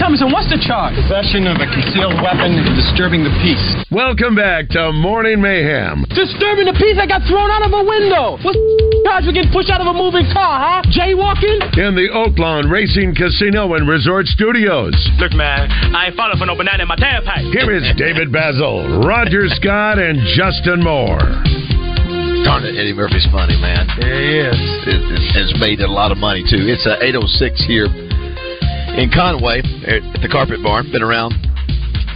Thompson, what's the charge? Possession of a concealed weapon and disturbing the peace. Welcome back to Morning Mayhem. Disturbing the peace I got thrown out of a window. What's the charge for getting pushed out of a moving car, huh? Jaywalking? In the Oaklawn Racing Casino and Resort Studios. Look, man, I ain't falling for no banana in my tailpipe. Here is David Basil, Roger Scott, and Justin Moore. Darn it, Eddie Murphy's funny, man. He is. It, it, it's made a lot of money too. It's uh, 806 here in Conway at the Carpet Barn. Been around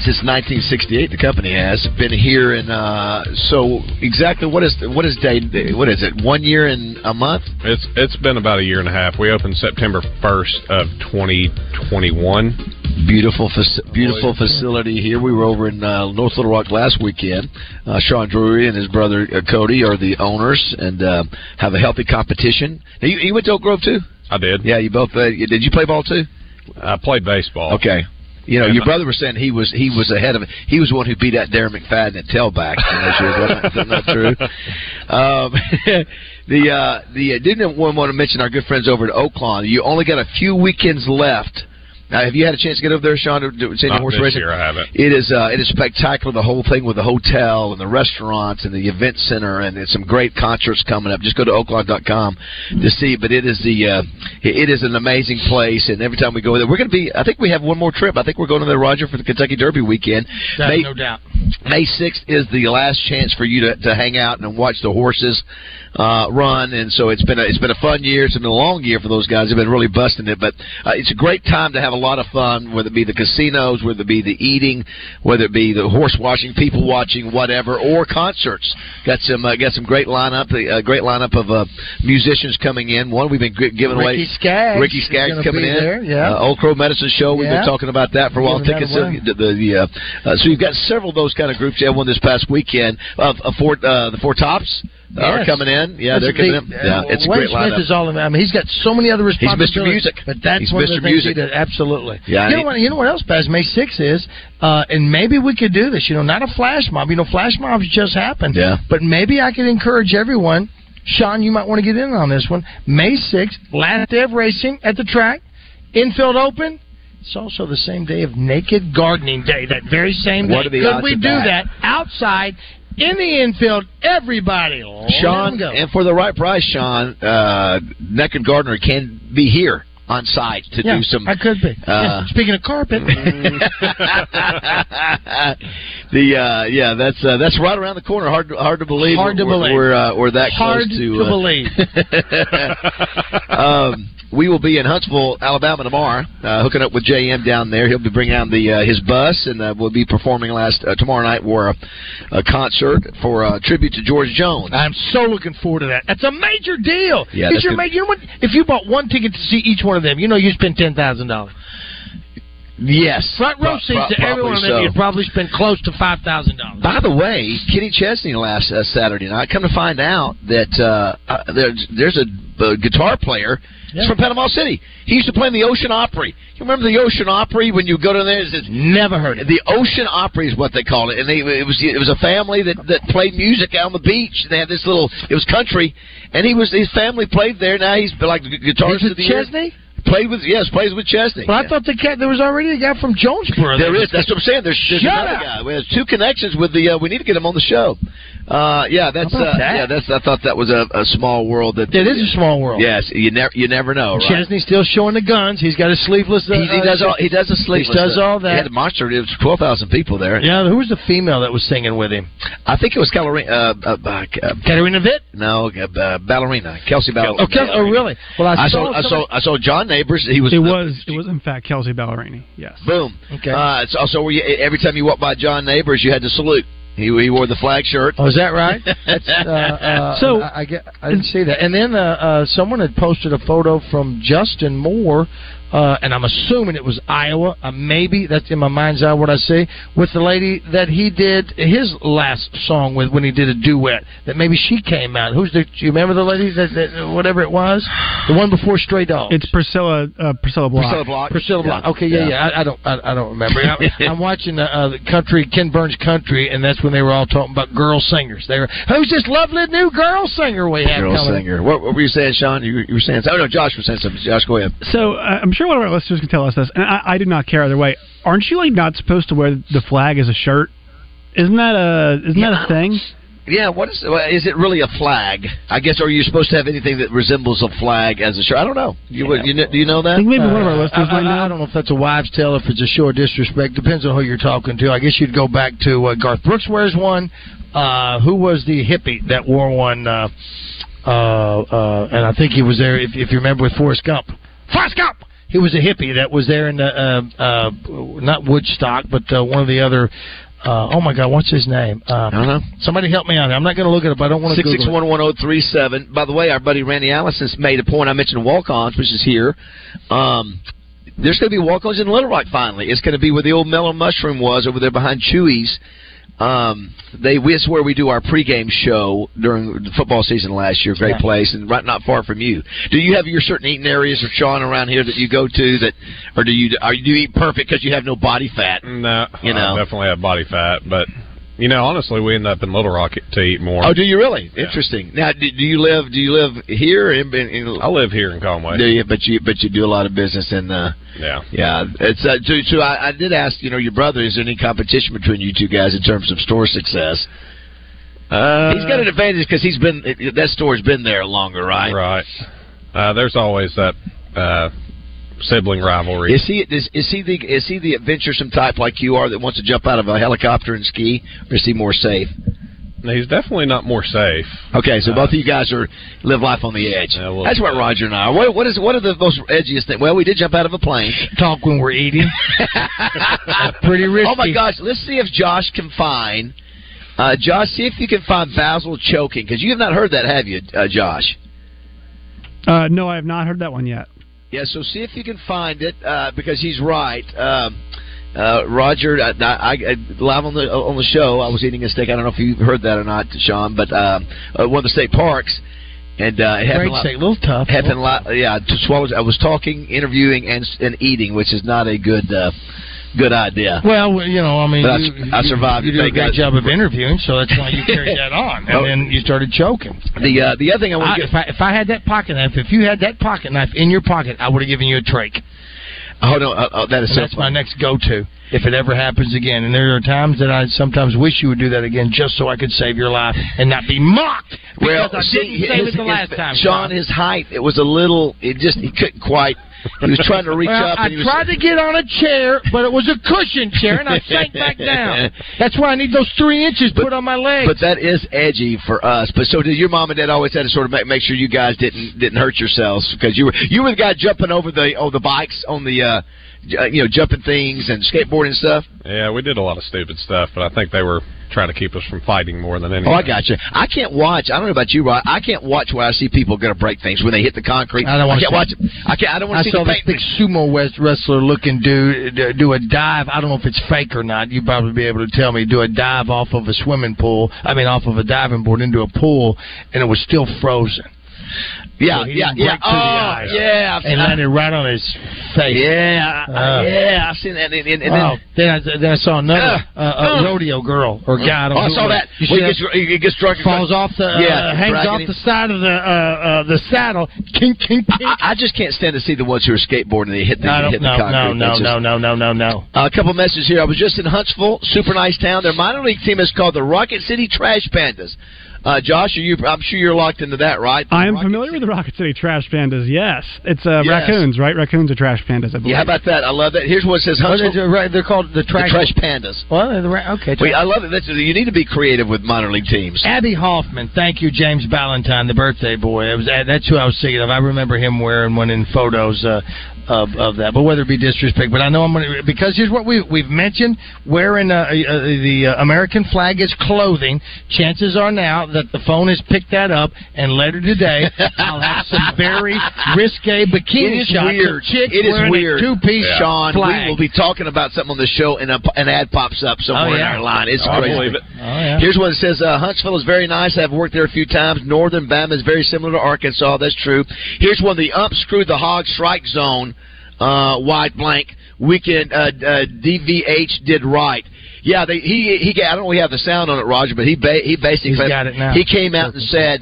since 1968. The company has been here, and uh, so exactly what is what is day? What is it? One year and a month? It's it's been about a year and a half. We opened September 1st of 2021. Beautiful, beautiful facility here. We were over in uh, North Little Rock last weekend. Uh, Sean Drury and his brother uh, Cody are the owners, and uh, have a healthy competition. Now, you, you went to Oak Grove too? I did. Yeah, you both. Uh, did you play ball too? I played baseball. Okay. You know, And your brother was saying he was he was ahead of it. He was the one who beat out Darren McFadden at tailback. in those years. Wasn't that- that true? Um, the uh, the uh, didn't want to mention our good friends over at Oaklawn. You only got a few weekends left. Now, have you had a chance to get over there, Sean, to, to see any Not horse this racing? year, I haven't. It is uh, it is spectacular. The whole thing with the hotel and the restaurants and the event center and it's some great concerts coming up. Just go to oaklawn.com to see. But it is the uh, it is an amazing place. And every time we go there, we're going to be. I think we have one more trip. I think we're going to the Roger, for the Kentucky Derby weekend. That's May, no doubt. May sixth is the last chance for you to, to hang out and watch the horses uh, run. And so it's been a, it's been a fun year. It's been a long year for those guys. They've been really busting it. But uh, it's a great time to have a lot of fun, whether it be the casinos, whether it be the eating, whether it be the horse watching, people watching, whatever, or concerts. Got some uh, got some great lineup, a uh, great lineup of uh, musicians coming in. One we've been gi- giving away. Ricky Skaggs Ricky Skaggs coming in. there, yeah. Uh, Old Crow Medicine Show. We've Yeah. been talking about that for a while. Tickets. The, the, the, uh, uh, so you've got several of those kind of groups. You had one this past weekend. Uh, four, uh, the Four Tops are coming in. Yeah, That's they're coming big- in. Yeah, it's a great Smith lineup. is all. I mean, he's got so many other He's Mr. Music. but that's He's one of Mr. the things he does. Absolutely. Yeah, You know what? You know what else, Baz? May six is, uh, and maybe we could do this. You know, not a flash mob. You know, flash mobs just happened. Yeah. But maybe I could encourage everyone. Sean, you might want to get in on this one. May sixth, last day of racing at the track, infield open. It's also the same day of Naked Gardening Day. That very same day. What are the Could we do that? that outside in the infield? Everybody, Sean, and for the right price, Sean, uh, Naked Gardner can be here on site to Yeah, do some. I could be. Uh. Yeah, speaking of carpet, the uh, yeah, that's uh, that's right around the corner. Hard to, hard to believe. Hard to we're, believe. We're uh, we're that hard close to, to uh, believe. um, we will be in Huntsville, Alabama tomorrow, uh, hooking up with JM down there. He'll be bringing out the uh, his bus, and uh, we'll be performing last uh, tomorrow night. We're a, a concert for a tribute to George Jones. I'm so looking forward to that. That's a major deal. Yeah, that's your good. ma- you know what? If you bought one ticket to see each one of them, you know you spend ten thousand dollars. Yes, Front row seats pro- to every one of them, so. you'd probably spend close to five thousand dollars. By the way, Kenny Chesney last uh, Saturday night. Come to find out that uh, uh, there's there's a, a guitar player. He's Yeah. from Panama City. He used to play in the Ocean Opry. You remember the Ocean Opry when you go down there? It's, it's- Never heard of it. the Ocean Opry is what they call it, and they, it was it was a family that that played music out on the beach. They had this little it was country, and he was his family played there. Now he's like the guitarist of the it year. Played with yes, plays with Chesney. But I thought the cat there was already a guy from Jonesboro. There is. That's what I'm saying. There's, there's another up. guy. We have two connections with the. Uh, we need to get him on the show. Uh, yeah, that's. Uh, that? Yeah, that's. I thought that was a, a small world. That It is a small world. Yes, you never. You never know. Right? Chesney's still showing the guns. He's got his sleeveless. Uh, He, he does all. He does a sleep. He does all He had that. a monster. It was twelve thousand people there. Yeah, who was the female that was singing with him? I think it was Calorina. Uh, uh, uh, uh, Katarina Vitt. no, uh, uh, ballerina. Kelsey ballerina. Oh, Kel- oh, really? Well, I, I saw. I saw. I saw John Neighbors. He was. It was it was in fact Kelsey Ballerini. Yes. Boom. Okay. Uh, so, so were you, every time you walked by John Neighbors, you had to salute. He, he wore the flag shirt. Oh, is that right? That's, uh, uh, So- I, I, get, I didn't see that. And then uh, uh, someone had posted a photo from Justin Moore uh, and I'm assuming it was Iowa. Uh, maybe that's in my mind's eye what I see with the lady that he did his last song with when he did a duet. That maybe she came out. Who's the? Do you remember the lady that, that whatever it was? The one before Stray Dogs. It's Priscilla uh, Priscilla Block. Priscilla Block. Priscilla Block. Okay, yeah, yeah. I, I don't, I, I don't remember. I, I'm watching uh, uh, the country, Ken Burns Country, and that's when they were all talking about girl singers. They were, who's this lovely new girl singer we have Girl coming? singer. What, what were you saying, Sean? You, were- you were saying. Oh no, Josh was saying something. Josh, go ahead. So uh, I'm sure one of our listeners can tell us this, and I, I do not care either way. Aren't you like not supposed to wear the flag as a shirt? Isn't that a isn't that a thing? Yeah, what is well, is it really a flag? I guess, or are you supposed to have anything that resembles a flag as a shirt? I don't know. You would, you know, do you know that? I think maybe one of our Uh, listeners I, might I, I don't know if that's a wives' tale, if it's a show of disrespect. Depends on who you're talking to. I guess you'd go back to uh, Garth Brooks wears one. Uh, who was the hippie that wore one? Uh, uh, uh, and I think he was there. If, if you remember with Forrest Gump, Forrest Gump. He was a hippie that was there in the uh, uh, not Woodstock, but uh, one of the other. Uh, oh my God, what's his name? Uh, don't know. Somebody help me out. I'm not going to look it up. I don't want to. Six six one one zero three seven. By the way, our buddy Randy Allison's made a point. I mentioned walk-ons, which is here. Um, there's going to be walk-ons in Little Rock. Finally, it's going to be where the old Mellow Mushroom was over there behind Chuy's. Um, they it's where we do our pregame show during the football season last year. Great Yeah. place and right not far from you. Do you have your certain eating areas or Sean around here that you go to that, or do you are you do you eat perfect because you have no body fat? No, You know. I definitely have body fat, but you know, honestly, we end up in Little Rock to eat more. Oh, do you really? Yeah. Interesting. Now, do, do you live? Do you live here? In, in, in, I live here in Conway. Do you? But you but you do a lot of business in. Uh, Yeah. yeah, it's uh, so, so I, I did ask you know your brother. Is there any competition between you two guys in terms of store success? Uh, he's got an advantage because he's been that store's been there longer, right? Right. Uh, there's always that uh, sibling rivalry. Is he is, is he the is he the adventuresome type like you are that wants to jump out of a helicopter and ski, or is he more safe? He's definitely not more safe. Okay, so Uh, both of you guys are live life on the edge. Yeah, well, That's what Roger and I are. What, what is what are the most edgiest thing? Well, we did jump out of a plane. Talk when we're eating. Pretty risky. Oh my gosh! Let's see if Josh can find. Uh, Josh, see if you can find Basil choking because you have not heard that, have you, uh, Josh? Uh, no, I have not heard that one yet. Yeah. So see if you can find it uh, because he's right. Um, uh, Roger, I, I, I, live on the on the show, I was eating a steak. I don't know if you heard that or not, Sean, but um, uh, one of the state parks, and uh, it happened. Great steak, a little tough. Happened li- yeah, to swallow. I was talking, interviewing, and and eating, which is not a good uh, good idea. Well, you know, I mean, But I you, I survived. You, you did a great God. job of interviewing, so that's why you carried that on, and Oh. then you started choking. The uh, the other thing I want if I if I had that pocket knife, if you had that pocket knife in your pocket, I would have given you a trach. Oh no, uh, uh, that is so that's my next go-to if it ever happens again. And there are times that I sometimes wish you would do that again, just so I could save your life and not be mocked because I see, didn't save his- it the last his- time. Sean, his height, it was a little. It just he couldn't quite. He was trying to reach Well, up. I and he was, tried to get on a chair, but it was a cushion chair, and I sank back down. That's why I need those three inches put on my legs. But that is edgy for us. But so did your mom and dad always had to sort of make, make sure you guys didn't didn't hurt yourselves because you were you were the guy jumping over the oh the bikes on the uh uh, you know jumping things and skateboarding and stuff. Yeah, we did a lot of stupid stuff, but I think they were trying to keep us from fighting more than anything. Oh, I got you. I can't watch. I don't know about you, Rod. I can't watch where I see people going to break things when they hit the concrete. I don't wanna watch it. I can't. I don't want to see saw the this paint. big sumo west wrestler looking dude do- do a dive. I don't know if it's fake or not. You'd probably be able to tell me. Do a dive off of a swimming pool. I mean, off of a diving board into a pool, and it was still frozen. Yeah, So he yeah, didn't yeah. break through the Oh, ice. yeah. And landed right on his face. Yeah, Uh. yeah. I've seen that. And, and, and oh, then, then I, then I saw another Uh, uh, uh, uh. rodeo girl or guy. I, don't oh, I saw that. was. You Well, see he, gets, he gets drunk. falls off the uh, Yeah, hangs off him. the side of the uh, uh, the saddle. Kink, kink, kink. I, I just can't stand to see the ones who are skateboarding and they hit the, I hit don't, the no, concrete. no, no, just- no, no, no, no, no. Uh, a couple messages here. I was just in Huntsville, super nice town. Their minor league team is called the Rocket City Trash Pandas. Uh, Josh, are you? I'm sure you're locked into that, right? I am Rocket familiar with the Rocket City Trash Pandas. Yes, it's uh, Yes. raccoons, right? Raccoons are trash pandas. I believe. Yeah, how about that? I love that. Here's what it says: What is Huntsville, it, right, they're called the the trash. Trash Pandas. Well, they're the ra- okay. Wait, I love it. That's, you need to be creative with minor league teams. Abbie Hoffman, thank you, James Ballantyne, the birthday boy. It was uh, that's who I was thinking of. I remember him wearing one in photos. Uh, of of that. But whether it be disrespect, but I know I'm going to because here's what we we've mentioned: wearing uh, uh, the uh, American flag as clothing. Chances are now that the phone has picked that up, and later today I'll have some very risque bikini It is shots weird. of chicks It is weird. two-piece Sean, flag. we will be talking about something on the show, and a, an ad pops up somewhere Oh, yeah. in our line. It's I crazy. it. Oh, yeah. Here's one that says uh, Huntsville is very nice. I've worked there a few times. Northern Bama is very similar to Arkansas. That's true. Here's one: the ump screwed the hog strike zone. Uh, wide blank weekend. Uh, uh, DVH did right. Yeah, they, he he. I don't know. We have the sound on it, Roger, but he ba- he basically He's got it now. He came out and said.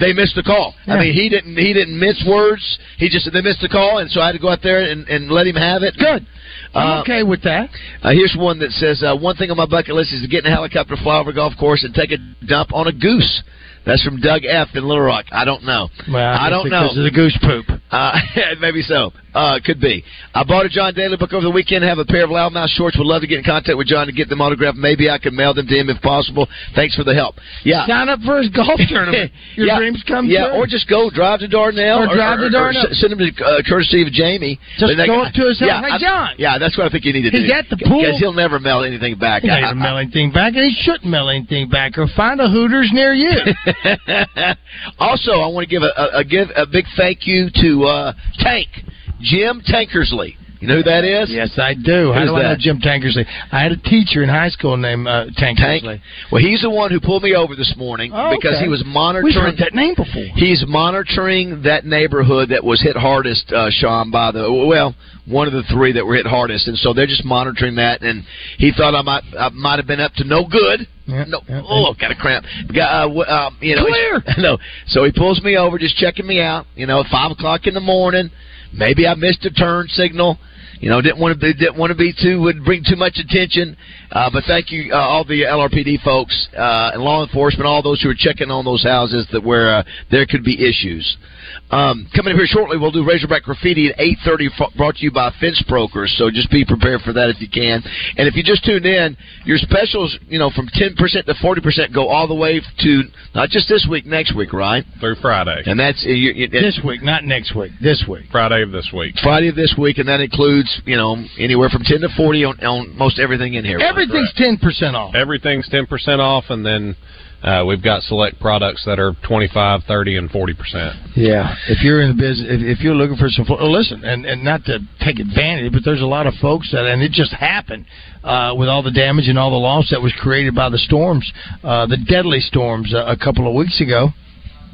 They missed the call. I mean, he didn't. He didn't mince words. He just said they missed the call, and so I had to go out there and, and let him have it. Good. I'm Uh, okay with that. uh, here's one that says uh, one thing on my bucket list is to get in a helicopter, fly over a golf course, and take a dump on a goose. That's from Doug F. in Little Rock. I don't know. Well, I don't know. Because of the goose poop. Uh, maybe so. Uh, could be. I bought a John Daly book over the weekend. Have a pair of loudmouth shorts. Would love to get in contact with John to get them autographed. Maybe I can mail them to him if possible. Thanks for the help. Yeah. Sign up for his golf tournament. Your yeah. dreams come yeah, true. or just go drive to Dardanelle, Or drive to Dardanelle. s- send them to uh, courtesy of Jamie. Just they- go up to his house. Yeah, Hey, I- John. Yeah, that's what I think you need to do. He's at the pool. because he'll never mail anything back. He I- ain't I- mail anything back, and he shouldn't mail anything back. Or find a Hooters near you. also, I want to give a, a, a give a big thank you to uh, Tank Jim Tankersley. You know who that is? yes, I do. How do I know? Jim Tankersley? I had a teacher in high school named uh, Tank. Tankersley. Well, he's the one who pulled me over this morning Oh, because okay. he was monitoring We've heard that name before. He's monitoring that neighborhood that was hit hardest, uh, Sean, by the well, one of the three that were hit hardest, and so they're just monitoring that. And he thought I might, I might have been up to no good. Yeah, no, yeah, oh, got a cramp. Got, uh, um, you know, Clear. no. So he pulls me over, just checking me out. You know, at five o'clock in the morning. Maybe I missed a turn signal. You know, didn't want to be didn't want to be too would bring too much attention. Uh, but thank you, uh, all the LRPD folks uh, and law enforcement, all those who are checking on those houses that where uh, there could be issues. Um, coming up here shortly, we'll do Razorback Graffiti at eight thirty, brought to you by Fence Brokers. So just be prepared for that if you can. And if you just tuned in, your specials, you know, from ten percent to forty percent, go all the way to not just this week, next week, right? Through Friday. And that's uh, you, you, This week, not next week. This week. Friday of this week. Friday of this week, and that includes you know anywhere from ten to forty on, on most everything in here. Everything's ten percent off. Everything's 10% off, and then uh, we've got select products that are 25 30 and 40%. Yeah, if you're in the business, if, if you're looking for some, fo- oh, listen, and and not to take advantage, but there's a lot of folks that, and it just happened uh, with all the damage and all the loss that was created by the storms, uh, the deadly storms uh, a couple of weeks ago.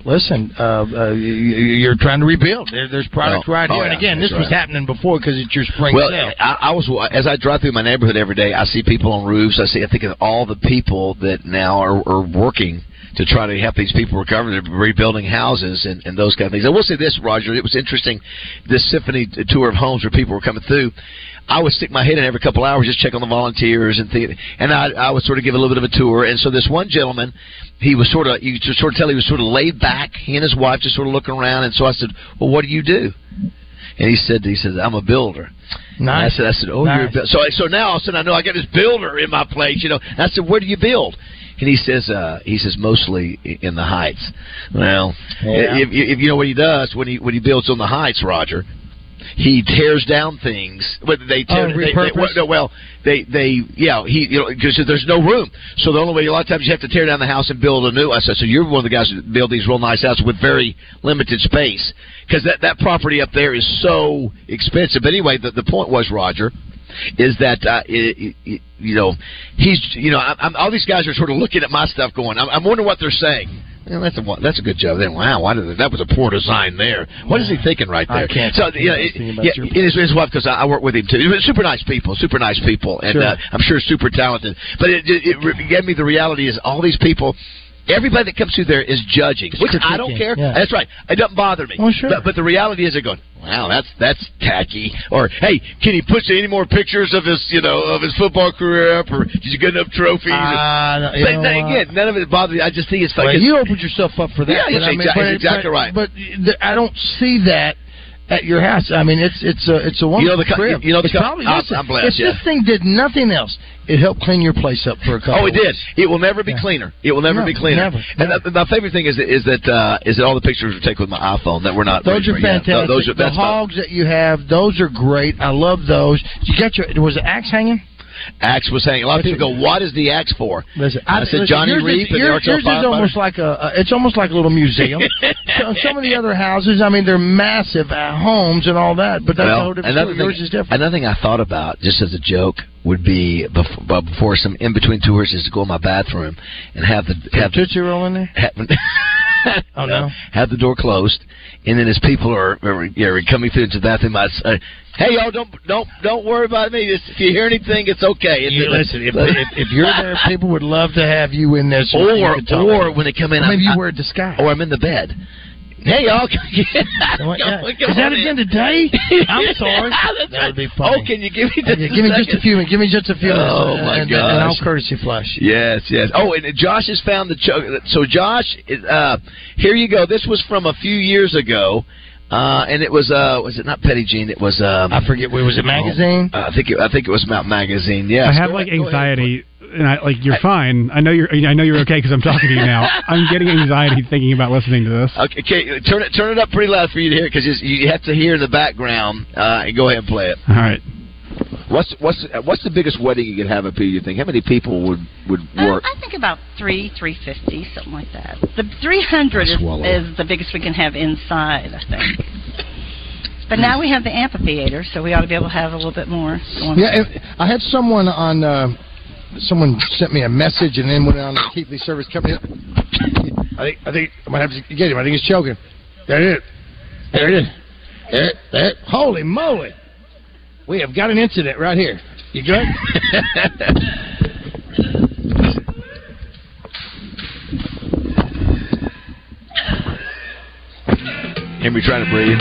Listen, uh, uh, you, you're trying to rebuild. There, there's products Oh, right oh, here, and again, this that's was happening before because it's your spring Well, sale. I, I was as I drive through my neighborhood every day. I see people on roofs. I see. I think of all the people that now are, are working to try to help these people recover. They're rebuilding houses and, and those kind of things. I will say this, Roger. It was interesting. This symphony tour of homes where people were coming through. I would stick my head in every couple hours, just check on the volunteers and think, and I, I would sort of give a little bit of a tour. And so this one gentleman, he was sort of you could sort of tell he was sort of laid back. He and his wife just sort of looking around. And so I said, "Well, what do you do?" And he said, "He said I'm a builder." And I said, I said, oh, you're a Nice. builder. So, so now all of a sudden I know I got this builder in my place, you know. And I said, where do you build? And he says, uh, he says mostly in the heights. Well, Yeah. if, if you know what he does when he when he builds on the heights, Roger, he tears down things. But they tear. Oh, they, they, well, no, well, they they yeah he you know because there's no room. So the only way a lot of times you have to tear down the house and build a new. I said, so you're one of the guys that build these real nice houses with very limited space because that that property up there is so expensive. But anyway, the the point was Roger is that uh, it, it, you know he's you know I, I'm, all these guys are sort of looking at my stuff going I'm, I'm wondering what they're saying. Well, that's a that's a good job. Then wow, why did that was a poor design there? What is he thinking right there? I can't So think you know, anything it, yeah, it is his wife because I, I work with him too. Super nice people, super nice people, and Sure. uh, I'm sure super talented. But it, it, it gave me the reality is all these people. Everybody that comes through there is judging, which I don't care. yeah. That's right. It doesn't bother me. Oh, sure. But, but the reality is, they're going, "Wow, that's that's tacky." Or, "Hey, can he put any more pictures of his, you know, of his football career up? Or did you get enough trophies?" Uh, but know again, none of it bothers me. I just think it's Well, fucking. you opened yourself up for that. Yeah, but it's I mean, but- exactly but- right. But th- I don't see that at your house. I mean, it's it's a it's a wonderful You know the crib. you know the It's probably, I'm- listen, I'm blessed, If yeah. this thing did nothing else, it helped clean your place up for a couple. Oh, it did. It will never be cleaner. It will never No, be cleaner. never, And uh, my favorite thing is that, is that uh, is that all the pictures we take with my iPhone that we're not. Those are fantastic. Those are the that's about- hogs that you have, those are great. I love those. You got your was the axe hanging? Axe was hanging. A lot of people go, "What is the axe for?" Listen, I, said listen, Johnny yours is- Reap and the yours, Arkansas yours is almost like a. It's almost like a little museum. so, some of the other houses, I mean, they're massive uh, homes and all that, but that's a whole different another story. thing, Yours is different. another thing I thought about, just as a joke, would be before, uh, before some in between tours is to go in my bathroom and have the have the, Tootsie Roll in there. have, Oh, no. have the door closed, and then as people are, are, are coming through into the bathroom, I say, "Hey, y'all, don't don't don't worry about me. If you hear anything, it's okay." It's You listen, if, if, if you're there, people would love to have you in there. So or or when they come in, maybe I'm, you wear a disguise. or I'm in the bed. Hey y'all, come What, yeah. Is that on in. again today? I'm sorry. That would be funny. Oh, can you give me just Okay, a give me just a few minutes. Give me just a few minutes. Oh, and- my and, And I'll gosh. courtesy flush. Yes, yes. Oh, and Josh has found the cho- so Josh, uh, here you go. This was from a few years ago, uh, and it was uh, was it not Petit Jean? It was um, I forget. Wait, was it magazine? uh, I think it, I think it was Mount Magazine. Yes. I have like ahead. anxiety, and I like you're fine. I know you're. I know you're okay because I'm talking to you now. I'm getting anxiety thinking about listening to this. Okay, okay, turn it turn it up pretty loud for you to hear because you have to hear in the background. Uh, and go ahead and play it. All right. What's what's what's the biggest wedding you could have up here? You think how many people would would Uh, work? I think about three, three fifty, something like that. The three hundred is, is the biggest we can have inside, I think. But now we have the amphitheater, so we ought to be able to have a little bit more. Going Yeah, and I had someone on. Uh, someone sent me a message and then went on the Keithley service company. I think I think I might have to get him. I think he's choking. There it is. There it is. There, there. Holy moly! We have got an incident right here. You good? Hear we trying to breathe.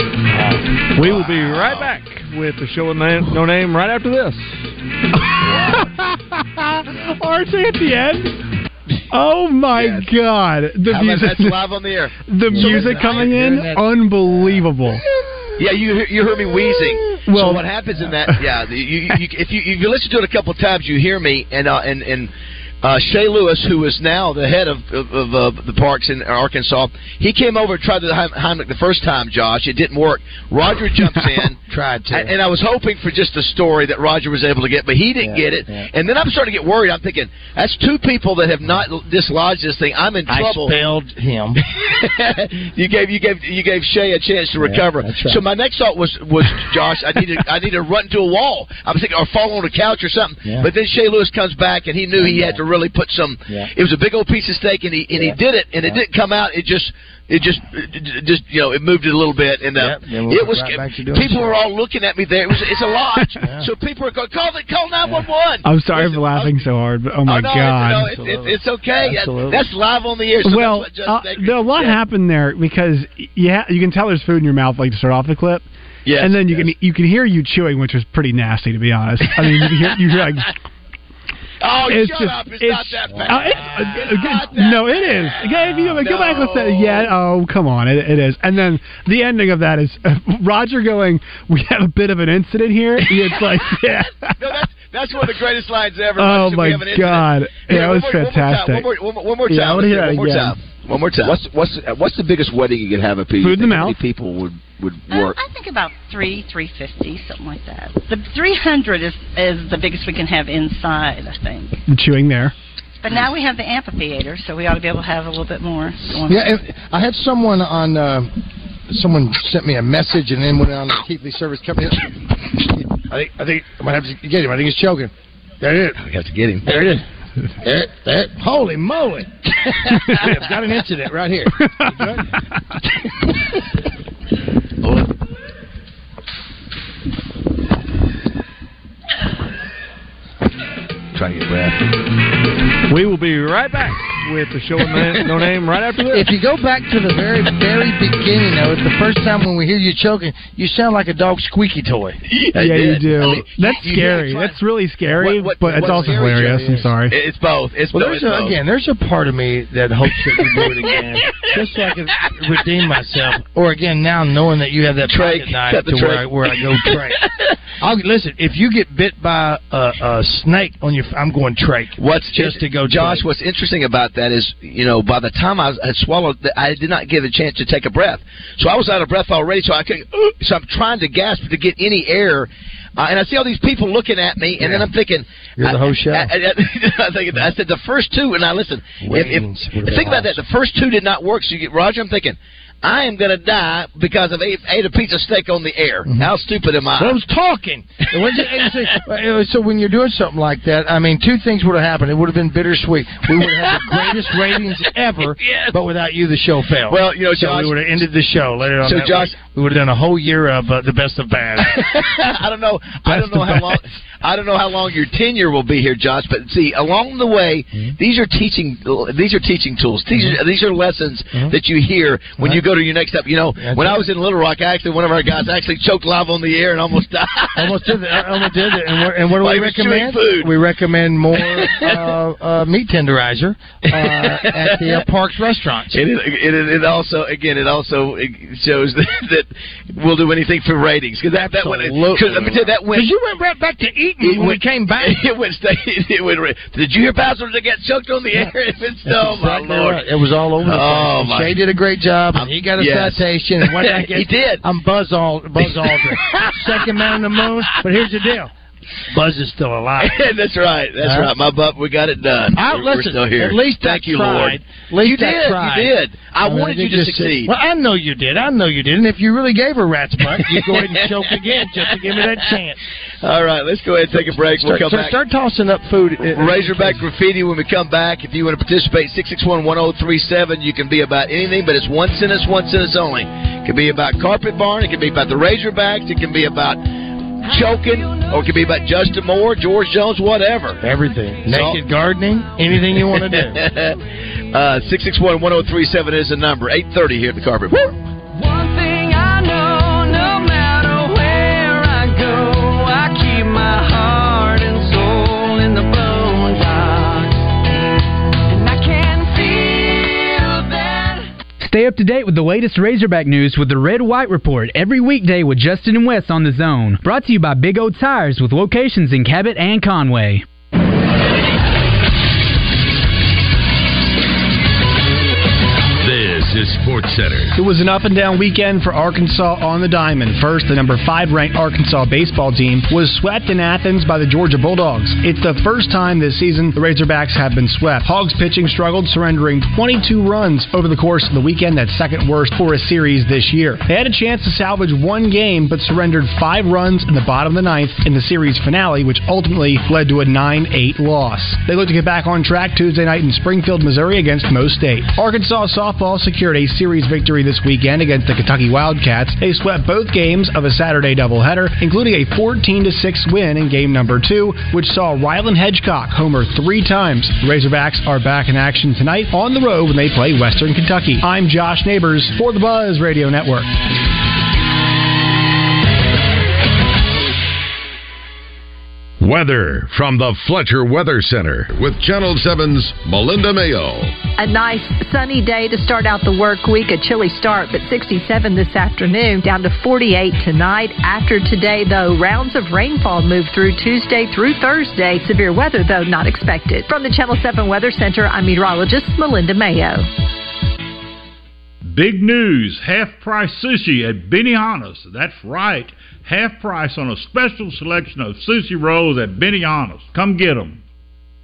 We will be right back with the show with name, no name right after this. RJ at the end. Oh my God! The How about music, that's live on the air. the music coming in, unbelievable. Yeah, you hear- you heard me wheezing. Well- so what happens in that? Yeah, the- you, you, if you if you listen to it a couple of times, you hear me and uh, and and. Uh, Shea Lewis, who is now the head of, of, of uh, the parks in Arkansas, he came over and tried the Heim- Heimlich the first time, Josh. It didn't work. Roger jumps in. Tried to. And, I was hoping for just a story that Roger was able to get, but he didn't Yeah, get it. yeah. And then I'm starting to get worried. I'm thinking that's two people that have not dislodged this thing. I'm in trouble. I spelled him. you gave you gave you gave Shea a chance to recover. that's right. So my next thought was was Josh, I need to I need to run to a wall. I was thinking or fall on a couch or something. Yeah. But then Shea Lewis comes back and he knew he had to really put some. Yeah. It was a big old piece of steak and he and Yeah. he did it and it didn't come out. It just. It just, it just you know, it moved it a little bit, and uh, Yep, then we'll it was. right back to people were all looking at me there. It was, it's a lodge, Yeah. so people are going, call the call nine one one. I'm sorry for laughing so hard, but oh my oh, no, God! No, it's, it's, it's okay. That- Absolutely. that's live on the air. So well, uh, there, a lot yeah. happened there because you ha- you can tell there's food in your mouth like to start off the clip, Yes, and then you yes. can you can hear you chewing, which was pretty nasty to be honest. I mean, you can hear you hear like Oh, it's shut just up! It's, it's not that bad. uh, it's, uh, It's uh, not that no, it bad. is. Okay, if you go back and say, yeah, oh come on, it, it is. And then the ending of that is uh, Roger going, "We have a bit of an incident here." It's like, yeah. No, that's that's one of the greatest lines ever. Oh, my We have an. God. Yeah, Here, it was one more- fantastic. One more, one more, one more time. Yeah, I wanna hear that one more again. time. One more time. What's what's what's the biggest wedding you could have up here? You Food in the mouth. people would would Uh, work? I think about three, three fifty, something like that. The three hundred is is the biggest we can have inside, I think. The chewing there. But now we have the amphitheater, so we ought to be able to have a little bit more. Yeah, and I had someone on. Uh, someone sent me a message and then went on the Keithley service company. I think I think I might have to get him. I think he's choking. There it is. We have to get him. There it is. There, there. Holy moly! we have got an incident right here. try to get breath. We will be right back with the show with man, no name right after this. If you go back to the very, very beginning, though, it's the first time when we hear you choking, you sound like a dog squeaky toy. Yeah, you do. That's scary. That's really scary, What- what- but it's also hilarious. I'm sorry. It's both. It's Well, both. there's it's a, both. again, there's a part of me that hopes that we do it again, just so I can redeem myself. Or again, now knowing that you have that Trach, pocket knife cut the to where I, where I go trach. I'll listen. If you get bit by a, a snake on your, I'm going trach. What's just to go, Josh? trach. What's interesting about that is, you know, by the time I had swallowed, I did not give a chance to take a breath. So I was out of breath already. So I could. So I'm trying to gasp to get any air. Uh, and I see all these people looking at me, and then I'm thinking, You're the whole show. I, I, I, think I said the first two, and I listen. Wings if, were think about that, the first two did not work. So you get Roger. I'm thinking, I am going to die because of ate, ate a piece of steak on the air. How stupid am I? Well, I was talking. It was- it was- so when you're doing something like that, I mean, two things would have happened. It would have been bittersweet. We would have had the greatest ratings ever, but without you, the show failed. Well, you know, so Josh- we would have ended the show later on. So, Josh- week. we would have done a whole year of uh, the best of bad. I don't know. I don't know how long. I don't know how long your tenure will be here, Josh. But see, along the way, Mm-hmm. these are teaching. These are teaching tools. These are these are lessons that you hear when you go to your next step. You know. That's when I was in Little Rock, actually, one of our guys actually choked live on the air and almost died. almost did it. Almost did it. And, what- and what do While we he was chewing recommend? food. We recommend more uh, uh, meat tenderizer uh, at the uh, Parks restaurants. It, it, it, it also again it also shows that, that we'll do anything for ratings because that that went because let me tell you that went Because you went right back to eating when we came back. It went. It went. Did you hear Bowser that got choked on the air? It's oh my lord! right. It was all over the place. Oh, my- Shea did a great job, and he got a yes. citation. And what I get? He did. I'm Buzz Ald- Buzz Aldrin, second man on the moon. But here's the deal: Buzz is still alive. That's right. That's Huh? right. My butt. We got it done. I, we're, we're listen, still here. At least thank I you, tried. Lord. At least you I did. tried. You did. I, mean, wanted you to succeed. Well, I know you did. I know you did. And if you really gave her rat's butt, you go ahead and choke again just to give me that chance. All right. Let's go ahead and take a break. Start, we'll come start, back. start tossing up food. Razorback graffiti when we come back. If you want to participate, 661-1037. You can be about anything, but it's one sentence, one sentence only. It can be about Carpet Barn. It can be about the Razorbacks. It can be about choking, or it could be about Justin Moore, George Jones, whatever. Everything. So- Naked gardening, anything you want to do. uh, 661-1037 is the number. 830 here at the Carpet Barn. One thing I know, no matter where I go, I keep my Stay up to date with the latest Razorback news with the Red White Report every weekday with Justin and Wes on the Zone. Brought to you by Big O Tires with locations in Cabot and Conway. Sports Center. It was an up and down weekend for Arkansas on the diamond. First, the number five ranked Arkansas baseball team was swept in Athens by the Georgia Bulldogs. It's the first time this season the Razorbacks have been swept. Hogs pitching struggled, surrendering 22 runs over the course of the weekend. That's second worst for a series this year. They had a chance to salvage one game, but surrendered five runs in the bottom of the ninth in the series finale, which ultimately led to a 9 8 loss. They look to get back on track Tuesday night in Springfield, Missouri against Mo State. Arkansas softball secured a series victory this weekend against the Kentucky Wildcats. They swept both games of a Saturday doubleheader, including a 14 6 win in game number two, which saw Rylan Hedgecock homer three times. The Razorbacks are back in action tonight on the road when they play Western Kentucky. I'm Josh Neighbors for the Buzz Radio Network. Weather from the Fletcher Weather Center with Channel 7's Melinda Mayo. A nice sunny day to start out the work week. A chilly start, but 67 this afternoon, down to 48 tonight. After today, though, rounds of rainfall move through Tuesday through Thursday. Severe weather, though, not expected. From the Channel 7 Weather Center, I'm meteorologist Melinda Mayo. Big news half price sushi at Benihana's. That's right. Half price on a special selection of sushi rolls at Benihana's. Come get them.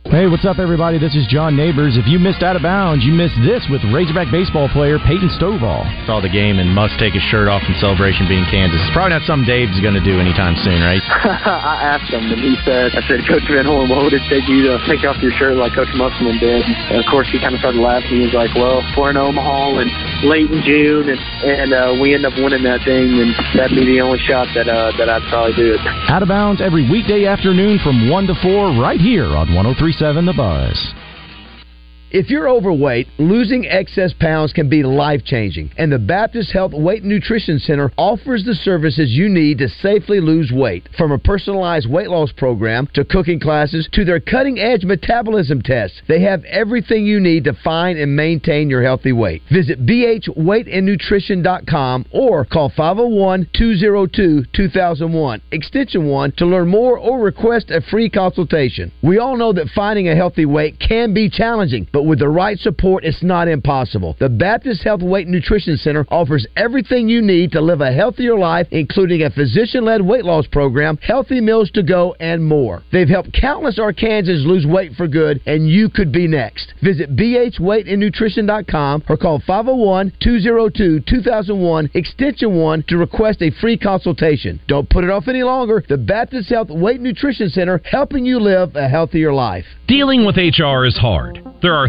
Hey, what's up, everybody? This is John Neighbors. If you missed Out of Bounds, you missed this with Razorback baseball player Peyton Stovall. Saw the game and must take his shirt off in celebration being Kansas. It's probably not something Dave's going to do anytime soon, right? I asked him, and he said, I said, Coach Van Horn, what would it take you to take off your shirt like Coach Musselman did? And of course, he kind of started laughing. He was like, well, if we're in Omaha and oh, late in June, and and uh, we end up winning that thing, and that'd be the only shot that uh, that I'd probably do it. Out of bounds every weekday afternoon from 1 to 4 right here on 1037 The Buzz. If you're overweight, losing excess pounds can be life changing, and the Baptist Health Weight Nutrition Center offers the services you need to safely lose weight. From a personalized weight loss program to cooking classes to their cutting edge metabolism tests, they have everything you need to find and maintain your healthy weight. Visit bhweightandnutrition.com or call 501 202 2001, extension 1 to learn more or request a free consultation. We all know that finding a healthy weight can be challenging, but with the right support, it's not impossible. The Baptist Health Weight and Nutrition Center offers everything you need to live a healthier life, including a physician led weight loss program, healthy meals to go, and more. They've helped countless Arkansans lose weight for good, and you could be next. Visit bhweightandnutrition.com or call 501 202 2001 extension 1 to request a free consultation. Don't put it off any longer. The Baptist Health Weight Nutrition Center helping you live a healthier life. Dealing with HR is hard. There are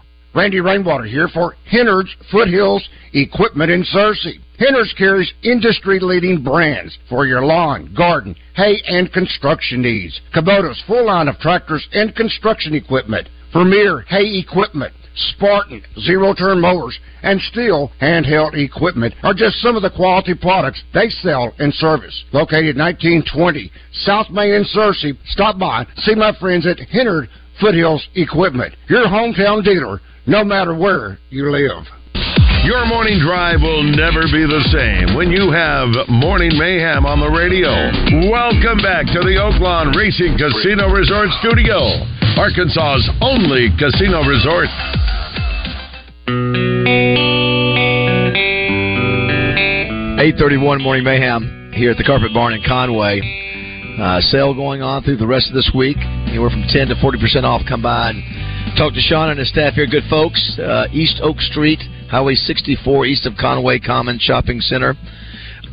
Randy Rainwater here for Hennard's Foothills Equipment in Searcy. Hennard's carries industry-leading brands for your lawn, garden, hay, and construction needs. Kubota's full line of tractors and construction equipment. Vermeer hay equipment. Spartan zero-turn mowers and Stihl handheld equipment are just some of the quality products they sell and service. Located 1920 South Main in Searcy, stop by, see my friends at Hennard Foothills Equipment, your hometown dealer, no matter where you live. Your morning drive will never be the same when you have Morning Mayhem on the radio. Welcome back to the Oaklawn Racing Casino Resort Studio, Arkansas's only casino resort. 831 Morning Mayhem here at the Carpet Barn in Conway. Uh, sale going on through the rest of this week. Anywhere from 10 to 40% off. Come by and talk to Sean and his staff here. Good folks. Uh, East Oak Street, Highway 64, east of Conway Common Shopping Center.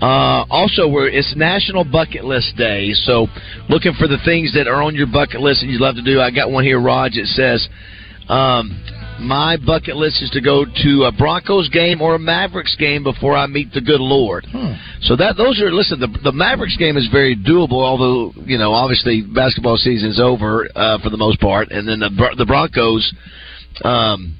Uh, also, we're, it's National Bucket List Day, so looking for the things that are on your bucket list and you'd love to do. I got one here, Raj. It says, um, "My bucket list is to go to a Broncos game or a Mavericks game before I meet the good Lord." So that those are listen. The, the Mavericks game is very doable, although you know obviously basketball season is over uh, for the most part, and then the the Broncos. Um,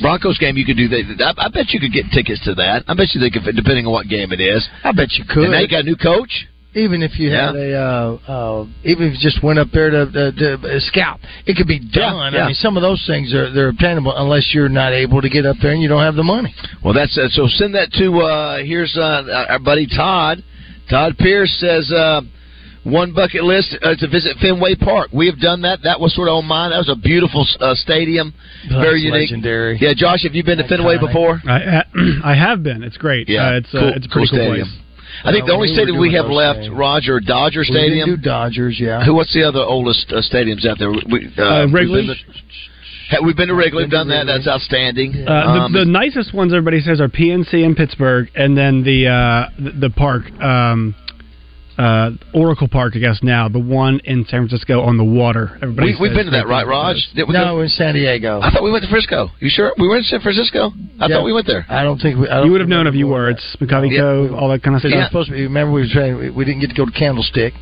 Broncos game, you could do that. I, I bet you could get tickets to that. I bet you they could, depending on what game it is. I bet you could. And now you got a new coach. Even if you had a, uh, uh, even if you just went up there to, to, to uh, scout, it could be done. yeah. I mean, some of those things are they're obtainable unless you're not able to get up there and you don't have the money. Well, that's uh, so. Send that to uh, here's uh, our buddy Todd. Todd Pierce says uh, one bucket list uh, to visit Fenway Park. We have done that. That was sort of on mine. That was a beautiful uh, stadium, That's very unique, legendary. Yeah, Josh, have you been to Fenway before? I I have been. It's great. Yeah, uh, it's cool- uh, it's a pretty cool, stadium. place. I think the Uh, only we stadium we have left, stadiums. Roger, Dodger Stadium. did do Dodgers, yeah. Who? What's the other oldest uh, stadiums out there? We, Uh, we've Wrigley? been to- Ha- We've been to Wrigley. We've done that. That's outstanding. Uh, Um, the, the nicest ones everybody says are PNC in Pittsburgh, and then the uh, the, the park, um, uh, Oracle Park, I guess now the one in San Francisco on the water. Everybody we, we've been to that, right, Raj? Did we No, go- in San Diego. I thought we went to Frisco. You sure? We went to San Francisco. I Yeah. thought we went there. I don't think we. I don't You would have known if you were. It's McCovey Yeah. Cove, all that kind of stuff. we're supposed to be. Remember, we were trying. We, we didn't get to go to Candlestick.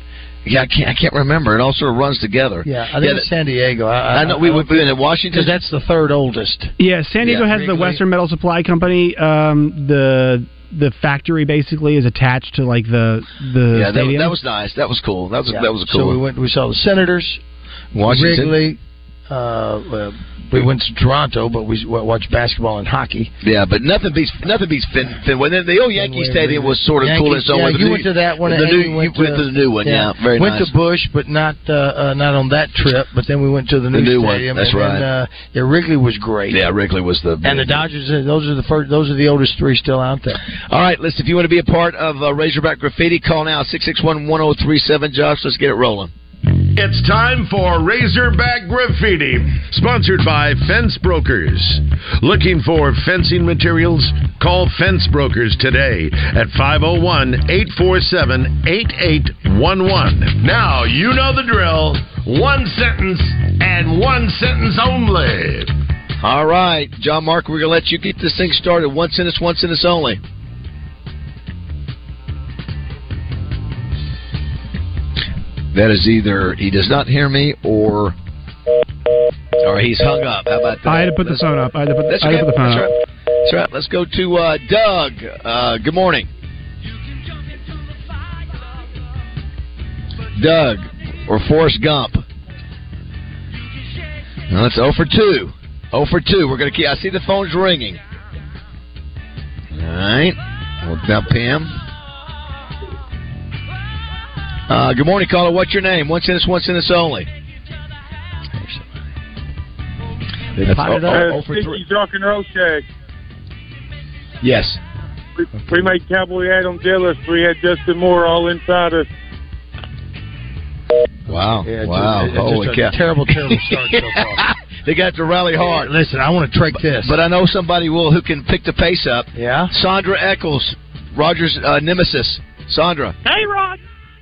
Yeah, I can't. I can't remember. It all sort of runs together. Yeah, I think it's San Diego. I, I know we- we've been in Washington. because that's the third oldest. Yeah, San Diego Yeah. has the Western Metal Supply Company. Um, the the factory basically is attached to like the the yeah, that, stadium. that was nice. That was cool. That was Yeah. that was cool. So we went. We saw the Senators, Washington. Wrigley, uh, uh, we went to Toronto, but we w- watched basketball and hockey. Yeah, but nothing beats nothing beats Fin. Fin when the, the old Yankee Fenway Stadium was sort of cool in Yankees, its own yeah, way. but you the went to that one. The new, we went you went to the new one. Yeah, very nice. went nice. to Busch, but not uh, uh, not on that trip. But then we went to the new, The new one, stadium. that's and right. Then, uh, yeah, Wrigley was great. yeah, Wrigley was the And the Dodgers, uh, those are the first, those are the oldest three still out there. All right, listen. If you want to be a part of uh, Razorback Graffiti, call now six six one one zero three seven. Josh, let's get it rolling. It's time for Razorback Graffiti, sponsored by Fence Brokers. Looking for fencing materials? Call Fence Brokers today at 501 847 8811. Now, you know the drill. One sentence and one sentence only. All right, John Mark, we're gonna let you get this thing started. One sentence, one sentence only. That is either he does not hear me or or he's hung up. How about that? I had to put the phone up. I had to put, That's okay. the phone That's up. That's right. Let's go to uh, Doug. Uh, good morning. Doug or Forrest Gump. Now that's 0 for 2. 0 for 2. We're going to keep. I see the phone's ringing. All right. Well, now, Pam. Uh, good morning, caller. What's your name? One sentence, one sentence only. That's Uh, 0 for 3. Drunk and Roll Shack. Yes. We, we made Cowboy Adam jealous. We had Justin Moore all inside us. Wow. Yeah, wow. just- it's Holy just a cow. terrible, terrible start so far. they got to rally hard. Listen, I want to trick this. But I know somebody will who can pick the pace up. Yeah. Sandra Eccles, Roger's uh, nemesis. Sandra. Hey, Rod.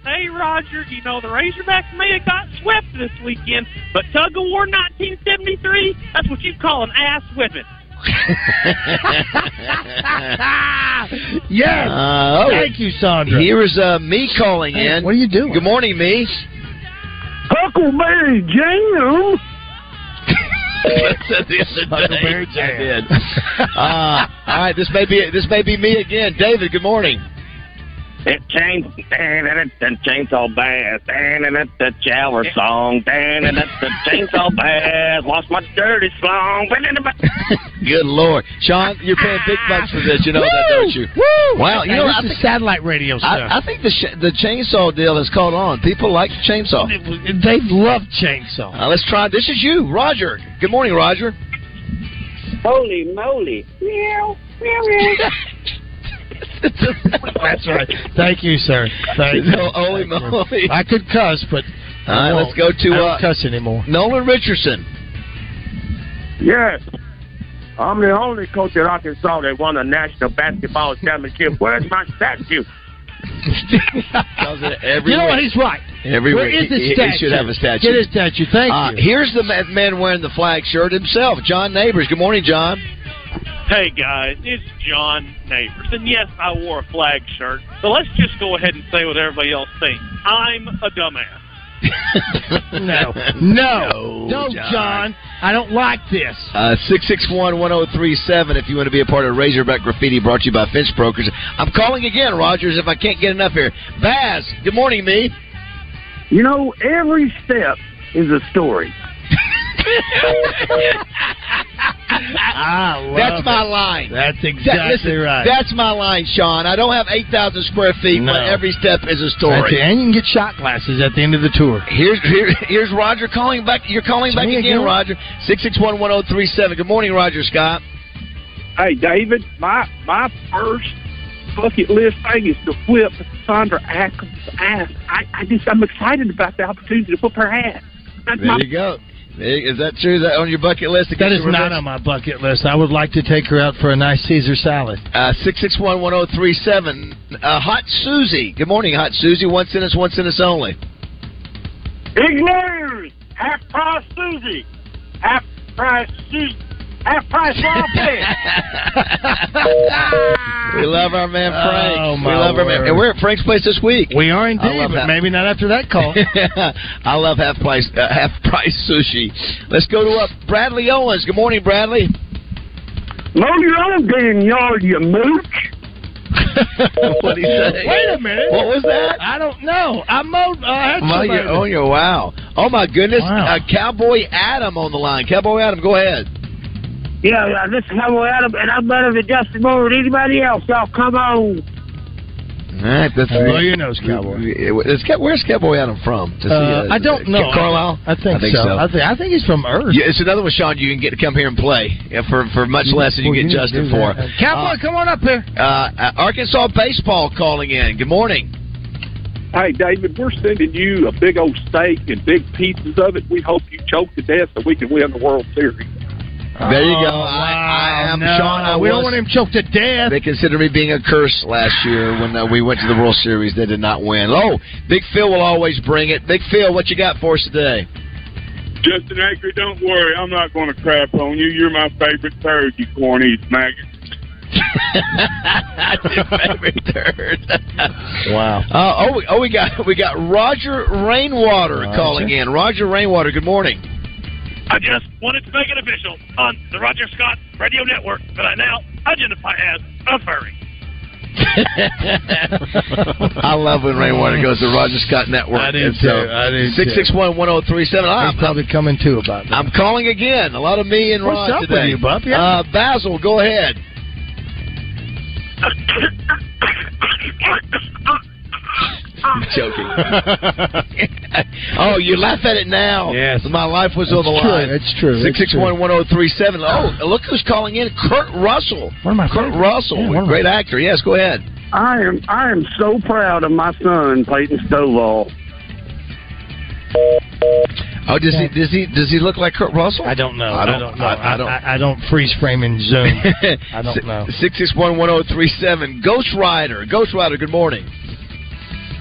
Hey, Roger. You know, the Razorbacks may have got swept this weekend, but Tug of War 1973, that's what you call an ass whipping. Yes. Uh, oh, Thank you, Sandra. Here is uh, me calling Hey, in. what are you doing? Good morning, me. Huckleberry Jam. That's the other day. I. Uh, all right, this may be this may be me again. David, good morning. It changed. The chainsaw bass. Dan and it the shower song. And the chainsaw bass. Lost my dirty slong. Good lord, Sean, you're paying big bucks for this. You know that, don't you? Woo! Wow, you Hey, know this I is think, satellite radio stuff. I, I think the sh- the chainsaw deal has caught on. People like the chainsaw. they love chainsaw. Uh, let's try. This is you, Roger. Good morning, Roger. Holy moly. Meow. Meow, meow. That's right. Thank you, sir. Thank you. No, holy Thank you. moly. I could cuss, but All right, I let's go won't. to I don't uh, cuss anymore. Nolan Richardson. Yes. I'm the only coach in Arkansas that won a national basketball championship. Where's my statue? Does it every you know week. what? He's right. Every Where week. is the He- he statue? should have a statue. Get his statue. Thank Uh, you. here's the man wearing the flag shirt himself, John Neighbors. Good morning, John. Hey, guys, it's John Neighbors. And yes, I wore a flag shirt, but let's just go ahead and say what everybody else thinks. I'm a dumbass. no. No. No, John. John. I don't like this. Uh, 661-1037 if you want to be a part of Razorback Graffiti brought to you by Fence Brokers. I'm calling again, Rogers, if I can't get enough here. Baz, good morning, me. You know, every step is a story. I love That's it. my line. That's That- exactly listen, right. That's my line, Sean. I don't have 8,000 square feet, No. but every step is a That's story. And you can get shot glasses at the end of the tour. Here's here, here's Roger calling back. You're calling It's back again, again. Roger. Six six one one zero three seven. Good morning, Roger Scott. Hey, David, my my first bucket list thing is to whip Sandra Atkins' ass. I, I just I'm excited about the opportunity to whip her ass. That's There my you go. There- Is that true? Is that on your bucket list? to That get is your not on my bucket list. I would like to take her out for a nice Caesar salad. Uh, six six one one zero three seven. Uh, Hot Susie. Good morning, Hot Susie. One sentence, one sentence only. Big news! Half price Susie! Half price Susie! Half price Rob We love our man Frank. Oh, we my love our man. word. And we're at Frank's place this week. We are I indeed, but that. maybe not after that call. I love half price uh, half price sushi. Let's go to uh, Bradley Owens. Good morning, Bradley. Mow your own damn yard, you mooch! what did he say? Wait a minute. What was that? I don't know. I mowed. Uh, I had My, somebody- oh, your wow! Oh my goodness! Wow. Uh, Cowboy Adam on the line. Cowboy Adam, go ahead. Yeah, yeah, this is Cowboy Adam, and I'm better than Justin Moore than anybody else. Y'all come on. All right, that's Blow your nose, Cowboy. Is, Ca- where's Cowboy Adam from? Does he, Uh, I don't know. Carlisle. I think, so. I think I think he's from Earth. Yeah, it's another one, Sean. You can get to come here and play yeah, for for much less than you Well, get you Justin for. that. Cowboy, come on up here. Uh, uh, Arkansas baseball calling in. Good morning. Hey, David, we're sending you a big old steak and big pieces of it. We hope you choke to death so we can win the World Series. There you go. Oh, I, I am no. Sean. I we was, don't want him choked to death. They considered me being a curse last year when uh, we went to the World Series. They did not win. Oh, Big Phil will always bring it. Big Phil, what you got for us today? Justin Acree, don't worry. I'm not going to crap on you. You're my favorite third, you corn eating maggot. That's your favorite turd. Wow. Uh, oh, oh, we got we got Roger Rainwater calling in. Roger Rainwater. Good morning. I just wanted to make it official on the Roger Scott Radio Network that I now identify as a furry. I love when Rainwater goes to Roger Scott Network. I do And so, too. I do too. Six six one one zero three seven. He's probably coming too about that. I'm calling again. A lot of me and What's Rod up with today. you, bub? Yeah. Uh, Basil, go ahead. I'm joking. oh, you laugh at it now. Yes. My life was on the true. line. It's true. It's Six six one one zero three seven. Oh, look who's calling in. Kurt Russell. One of my Kurt favorites. Russell, Yeah, one of my great actor. Yes, go ahead. I am I am so proud of my son, Peyton Stovall. Oh, does he does he does he look like Kurt Russell? I don't know. I don't- know. I- I don't- I, I don't freeze frame and zoom. I don't know. Six six one one zero three seven. Ghost Rider. Ghost Rider. Good morning.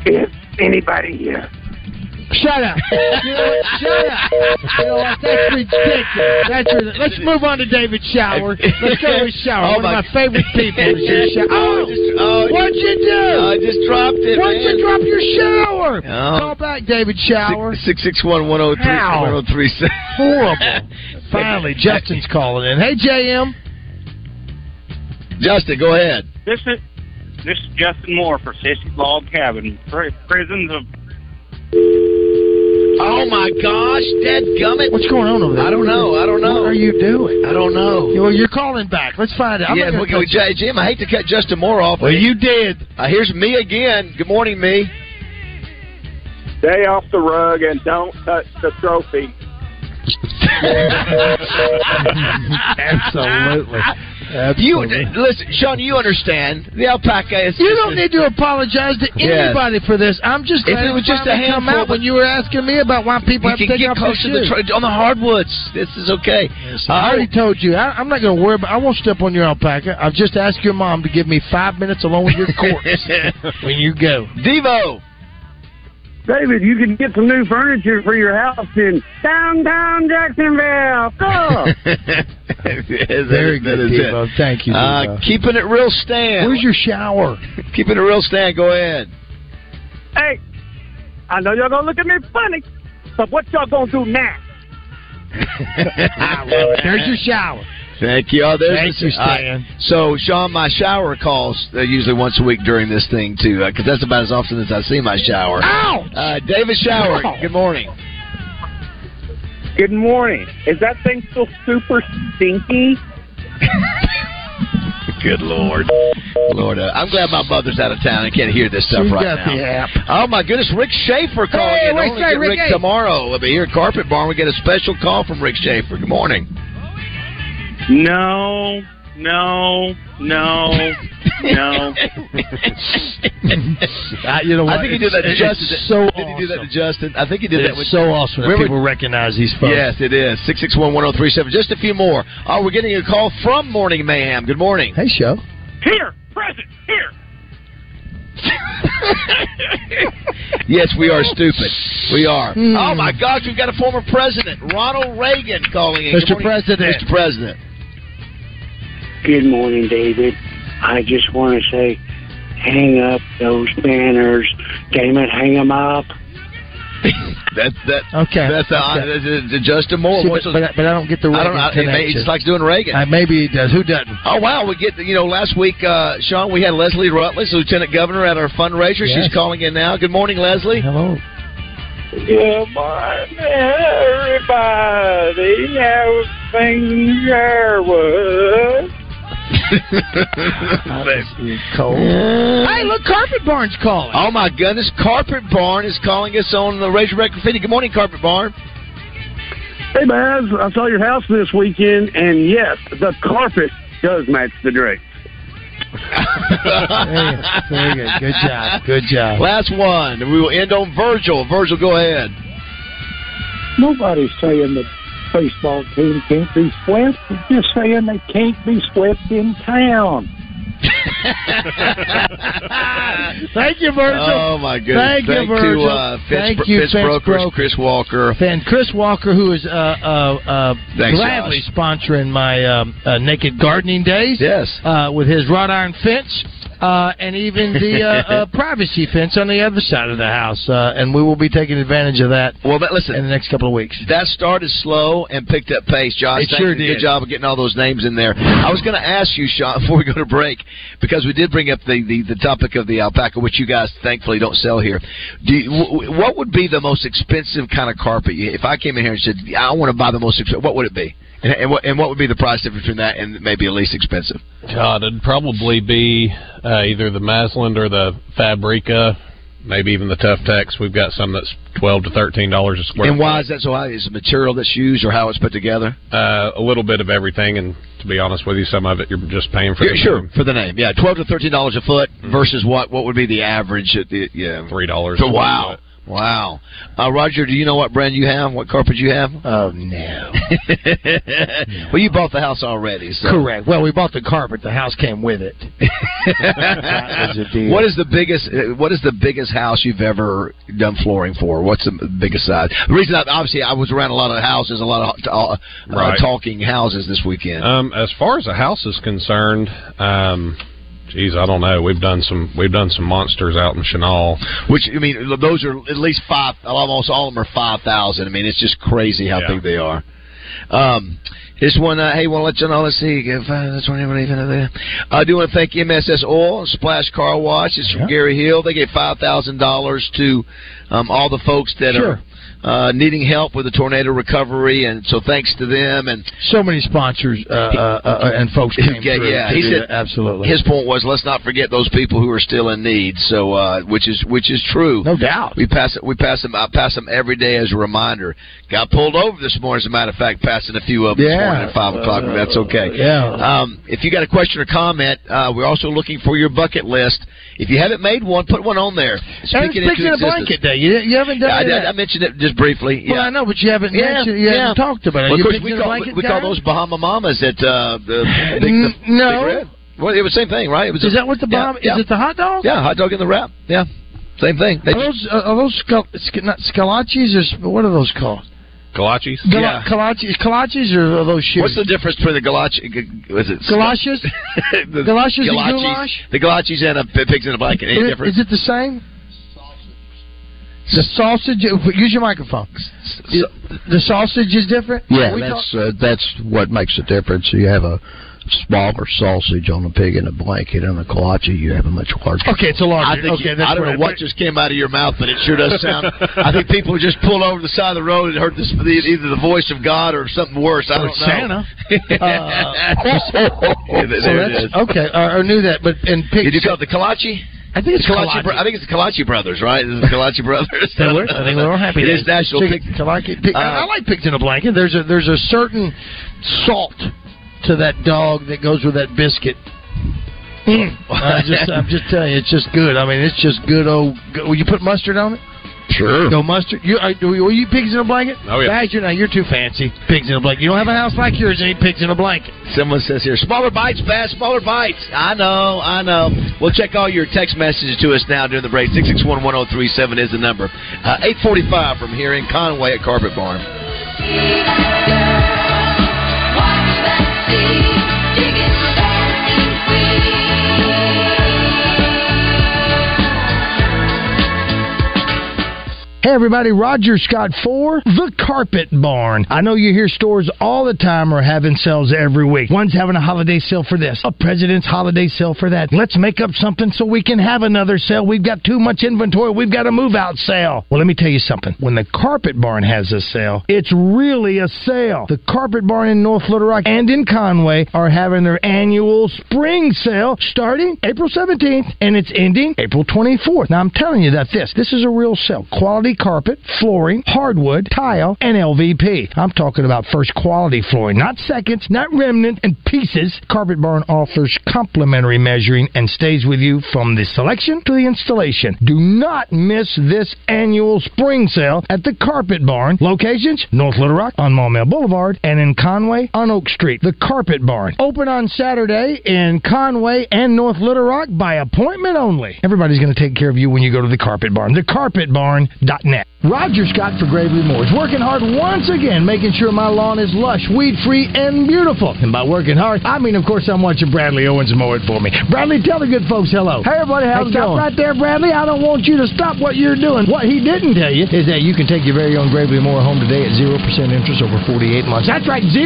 Is anybody here? Shut up. You know what? Shut up. You know what? That's ridiculous. That's ridiculous. Let's move on to David Shower. Let's go with Shower. Oh, One my- of my favorite people is your Shower. Oh, Oh, just- oh, what'd you do? I just dropped it. Why'd you drop your shower? Oh. Call back, David Shower. Six six one one zero three How? one zero three seven. Horrible. Finally, Justin's calling in. Hey, JM. Justin, go ahead. This is this is Justin Moore for Sissy Log Cabin, pri- prisons of. Oh my gosh, dead gummit. What's going on over there? I don't know. I don't know. What are you doing? I don't know. Well, you're calling back. Let's find out. I'm yeah, not we, gonna we, touch- Jim, I hate to cut Justin Moore off. Well, you did. Uh, here's me again. Good morning, me. Stay off the rug and don't touch the trophy. Absolutely. You listen, Sean. You understand the alpaca is. You don't need to apologize to Yes. anybody for this. I'm just If it was just a finally come out when you were asking me about why people You have to take get off close to their the shoes. tr- on the hardwoods. This is okay. Uh, I already told you. I, I'm not going to worry about. I won't step on your alpaca. I've just asked your mom to give me five minutes along with your corpse when you go. Devo. David, you can get some new furniture for your house in downtown Jacksonville. Go! Very good, Devo. Thank you. Uh, keeping it real, Stan. Where's your shower? Keeping it real, Stan. Go ahead. Hey, I know y'all gonna look at me funny, but what y'all gonna do now? I love it. There's your shower. Thank you. Oh, there's Thank the- you, Stan. uh, so, Sean, my shower calls uh, usually once a week during this thing too, because that's about as often as I see my shower. Ouch! Uh, David Shower. Ow. Good morning. Good morning. Is that thing still super stinky? Good Lord. Lord, uh, I'm glad my mother's out of town and can't hear this stuff She's right got now. the app. Oh my goodness, Rick Schaefer calling Hey, in. wait, Only say, get Rick, Rick tomorrow. We'll be here at Carpet Barn. We get a special call from Rick Schaefer. Good morning. No, no, no, no. Uh, you know what? I think he did that to Justin. it's so did he do that to Justin? I think he did It's that with so awesome that people recognize these folks. Yes, it is. Six six one one zero three seven. Just a few more. Oh, we're getting a call from Morning Mayhem. Good morning. Hey, show. Here, present, here. Yes, we are stupid. We are. Hmm. Oh my gosh, we've got a former president, Ronald Reagan, calling in. Mr. President. Mr. President. Good morning, David. I just want to say, hang up those banners. Damn it, hang them up. That that Okay. That's uh, Okay. that's, uh, Justin Moore. See, What's but, but, I- but I don't get the I Reagan don't know. He, connection. he just likes doing Reagan. Uh, maybe he does. Who doesn't? Oh wow, we get you know last week, uh, Sean. We had Leslie Rutledge, Lieutenant Governor, at our fundraiser. Yes. She's calling in now. Good morning, Leslie. Hello. Good morning, everybody. How's things Sherwood? Cold. Hey, look, Carpet Barn's calling. Oh my goodness, Carpet Barn is calling us on the Razorback Graffiti. Good morning, Carpet Barn. Hey, Baz, I saw your house this weekend, and yes, the carpet does match the drapes. Very, very good. Good job. Good job. Last one. We will end on Virgil. Virgil, go ahead. Nobody's saying the baseball team can't be swept. They're just saying they can't be swept in town. Thank you, Virgil. Oh my goodness! Thank you, Thank Virgil. to uh, Fitz, Thank you, Fitz Fitz Brokers, Broker. Chris Walker. And Chris Walker, who is uh, uh, uh, Thanks, gladly sponsoring my um, uh, naked gardening days. Yes. Uh, with his wrought iron fence. Uh, and even the uh, uh, privacy fence on the other side of the house, uh, and we will be taking advantage of that. Well, but listen, in the next couple of weeks. That started slow and picked up pace, Josh. It sure did. Good job of getting all those names in there. I was going to ask you, Sean, before we go to break, because we did bring up the, the, the topic of the alpaca, which you guys thankfully don't sell here. Do you, w- what would be the most expensive kind of carpet? If I came in here and said, I want to buy the most expensive, what would it be? And, and, what, and what would be the price difference between that and maybe the least expensive? God, it'd probably be uh, either the Masland or the Fabrica, maybe even the Tuftex. We've got some that's twelve to thirteen dollars a square. And why foot. is that so high? Is the material that's used or how it's put together? Uh, a little bit of everything, and to be honest with you, some of it you're just paying for. Yeah, the sure, name. for the name. Yeah, twelve to thirteen dollars a foot versus what? What would be the average? At the, yeah, three dollars. So wow, wow. Uh, Roger, do you know what brand you have? What carpet you have? Oh no. well, you bought the house already. So. Correct. Well, we bought the carpet. The house came with it. was a deal. What is the biggest? uh, What is the biggest house you've ever done flooring for? What's the biggest size? The reason, I, obviously, I was around a lot of houses, a lot of uh, uh, Right. talking houses this weekend. Um, as far as a house is concerned, um, geez, I don't know. We've done some we've done some monsters out in Chenal. Which I mean, those are at least five. Almost all of them are five thousand. I mean, it's just crazy how Yeah. big they are. Um, this one, uh, hey, want to let you know. Let's see if uh, one even there. I do want to thank MSS Oil and Splash Car Wash. It's from Gary Hill. They gave five thousand dollars to um, all the folks that Sure. are. Uh, needing help with the tornado recovery, and so thanks to them. And So many sponsors uh, uh, uh, and folks came yeah, through. yeah. to He said that. absolutely. His point was, let's not forget those people who are still in need. So, uh, which is which is true, no doubt. We pass it. We pass them. I pass them every day as a reminder. Got pulled over this morning, as a matter of fact, passing a few of them this Yeah. morning at five o'clock. but that's okay. yeah. Um, if you got a question or comment, uh, we're also looking for your bucket list. If you haven't made one, put one on there. It's Speaking into in a existence. blanket day. You, you haven't done I, any I, that. I mentioned it just briefly. Well, yeah. I know, but you haven't Yeah, mentioned. You yeah. haven't talked about it. Well, of course, we call, we guy? call those Bahama Mamas at uh, the big, the no. Big Well, it was the same thing, right? It was Is that what the yeah, yeah. Is it the hot dog? Yeah, hot dog in the wrap. Yeah, same thing. They Are those uh, are those scal- sc- not scalachis or what are those called? Galachis. Gal- Yeah. Galachis, galachis or are those shoes? What's the difference between the galachi? g- Was it Galoshes? the Galoshes and galachis- goulash? The galachis and a p- pigs in a blanket. Any Is it- different? Is it the same? The sausage. Use your microphone. The sausage is different. Yeah, that's uh, that's what makes the difference. You have a smaller sausage on a pig in a blanket, and a kolache you have a much larger. okay, it's a larger. I think okay, you- I don't know what just came out of your mouth, but it sure does sound. I think people just pulled over the side of the road and heard this, either the voice of God or something worse. I don't know. Santa. Yeah, there So it. Okay, I, I knew that, but and pig. Did you call it the Kalachi? I think it's Kalachi. Kalachi. Bro- I think it's the Kalachi brothers, right? Is the Kalachi brothers? They. I think we were happy. It days. is National Chicken- Pig. Kalaki- pig- Uh, I I like pigs in a blanket. There's a there's a certain salt to that dog that goes with that biscuit. I just I'm just telling you, it's just good. I mean, it's just good old. Will you put mustard on it? Sure. Go mustard. You are, will you pigs in a blanket? Oh, yeah. Guys, you're not. You're too fancy. Pigs in a blanket. You don't have a house like yours and eat pigs in a blanket. Someone says here, smaller bites, fast, smaller bites. I know, I know. We'll check all your text messages to us now during the break. 661-1037 is the number. Uh, 845 from here in Conway at Carpet Barn see. Hey, everybody, Roger Scott for The Carpet Barn. I know you hear stores all the time are having sales every week. One's having a holiday sale for this, a President's holiday sale for that. Let's make up something so we can have another sale. We've got too much inventory. We've got a move out sale. Well, let me tell you something. When the Carpet Barn has a sale, it's really a sale. The Carpet Barn in North Little Rock and in Conway are having their annual spring sale starting April 17th and it's ending April 24th. Now, I'm telling you that this, this is a real sale. Quality carpet, flooring, hardwood, tile, and LVP. I'm talking about first quality flooring, not seconds, not remnant and pieces. Carpet Barn offers complimentary measuring and stays with you from the selection to the installation. Do not miss this annual spring sale at the Carpet Barn. Locations North Little Rock on Maumelle Boulevard and in Conway on Oak Street. The Carpet Barn. Open on Saturday in Conway and North Little Rock by appointment only. Everybody's going to take care of you when you go to the Carpet Barn. TheCarpetBarn.net. Roger Scott for Gravely mowers, working hard once again, making sure my lawn is lush, weed free, and beautiful. And by working hard, I mean, of course, I'm watching Bradley Owens mow it for me. Bradley, tell the good folks hello. Hey, everybody, how's hey, it stop going? right there, Bradley. I don't want you to stop what you're doing. What he didn't tell you is that you can take your very own Gravely mower home today at 0% interest over 48 months. That's right, 0%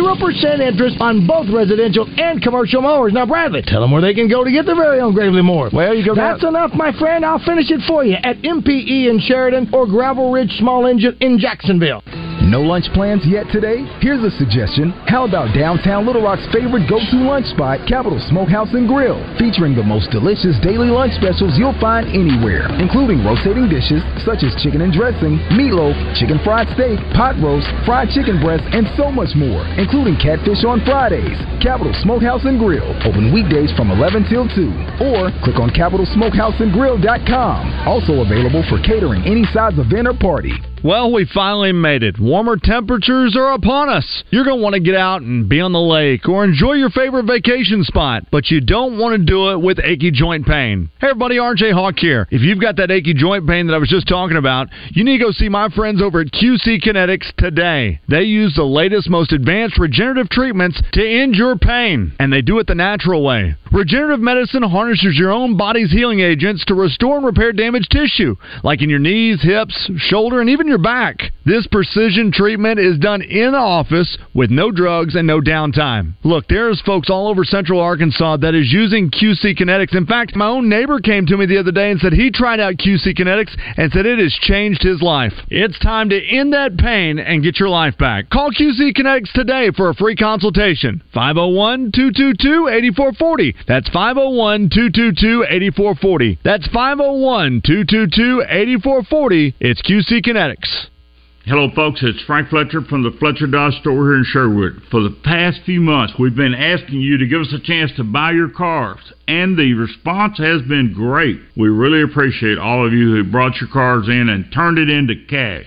interest on both residential and commercial mowers. Now, Bradley, tell them where they can go to get their very own Gravely mower. Well, you go That's down- enough, my friend. I'll finish it for you at MPE in Sheridan or Gravel Ridge Small Engine in Jacksonville. No lunch plans yet today? Here's a suggestion. How about downtown Little Rock's favorite go-to lunch spot, Capital Smokehouse and Grill, featuring the most delicious daily lunch specials you'll find anywhere, including rotating dishes such as chicken and dressing, meatloaf, chicken fried steak, pot roast, fried chicken breast, and so much more, including catfish on Fridays. Capital Smokehouse and Grill, open weekdays from 11 till 2, or click on capitalsmokehouseandgrill.com. Also available for catering any size event or party. Well, we finally made it. Warmer temperatures are upon us. You're going to want to get out and be on the lake or enjoy your favorite vacation spot, but you don't want to do it with achy joint pain. Hey, everybody, RJ Hawk here. If you've got that achy joint pain that I was just talking about, you need to go see my friends over at QC Kinetics today. They use the latest, most advanced regenerative treatments to end your pain, and they do it the natural way. Regenerative medicine harnesses your own body's healing agents to restore and repair damaged tissue, like in your knees, hips, shoulder, and even your back. This precision treatment is done in office with no drugs and no downtime. Look, there's folks all over central Arkansas that is using QC Kinetics. In fact, my own neighbor came to me the other day and said he tried out QC Kinetics and said it has changed his life. It's time to end that pain and get your life back. Call QC Kinetics today for a free consultation. 501 222 8440. That's 501 222 8440. That's 501 222 8440. It's QC Kinetics. Hello, folks. It's Frank Fletcher from the Fletcher Dodge store here in Sherwood. For the past few months, we've been asking you to give us a chance to buy your cars, and the response has been great. We really appreciate all of you who brought your cars in and turned it into cash.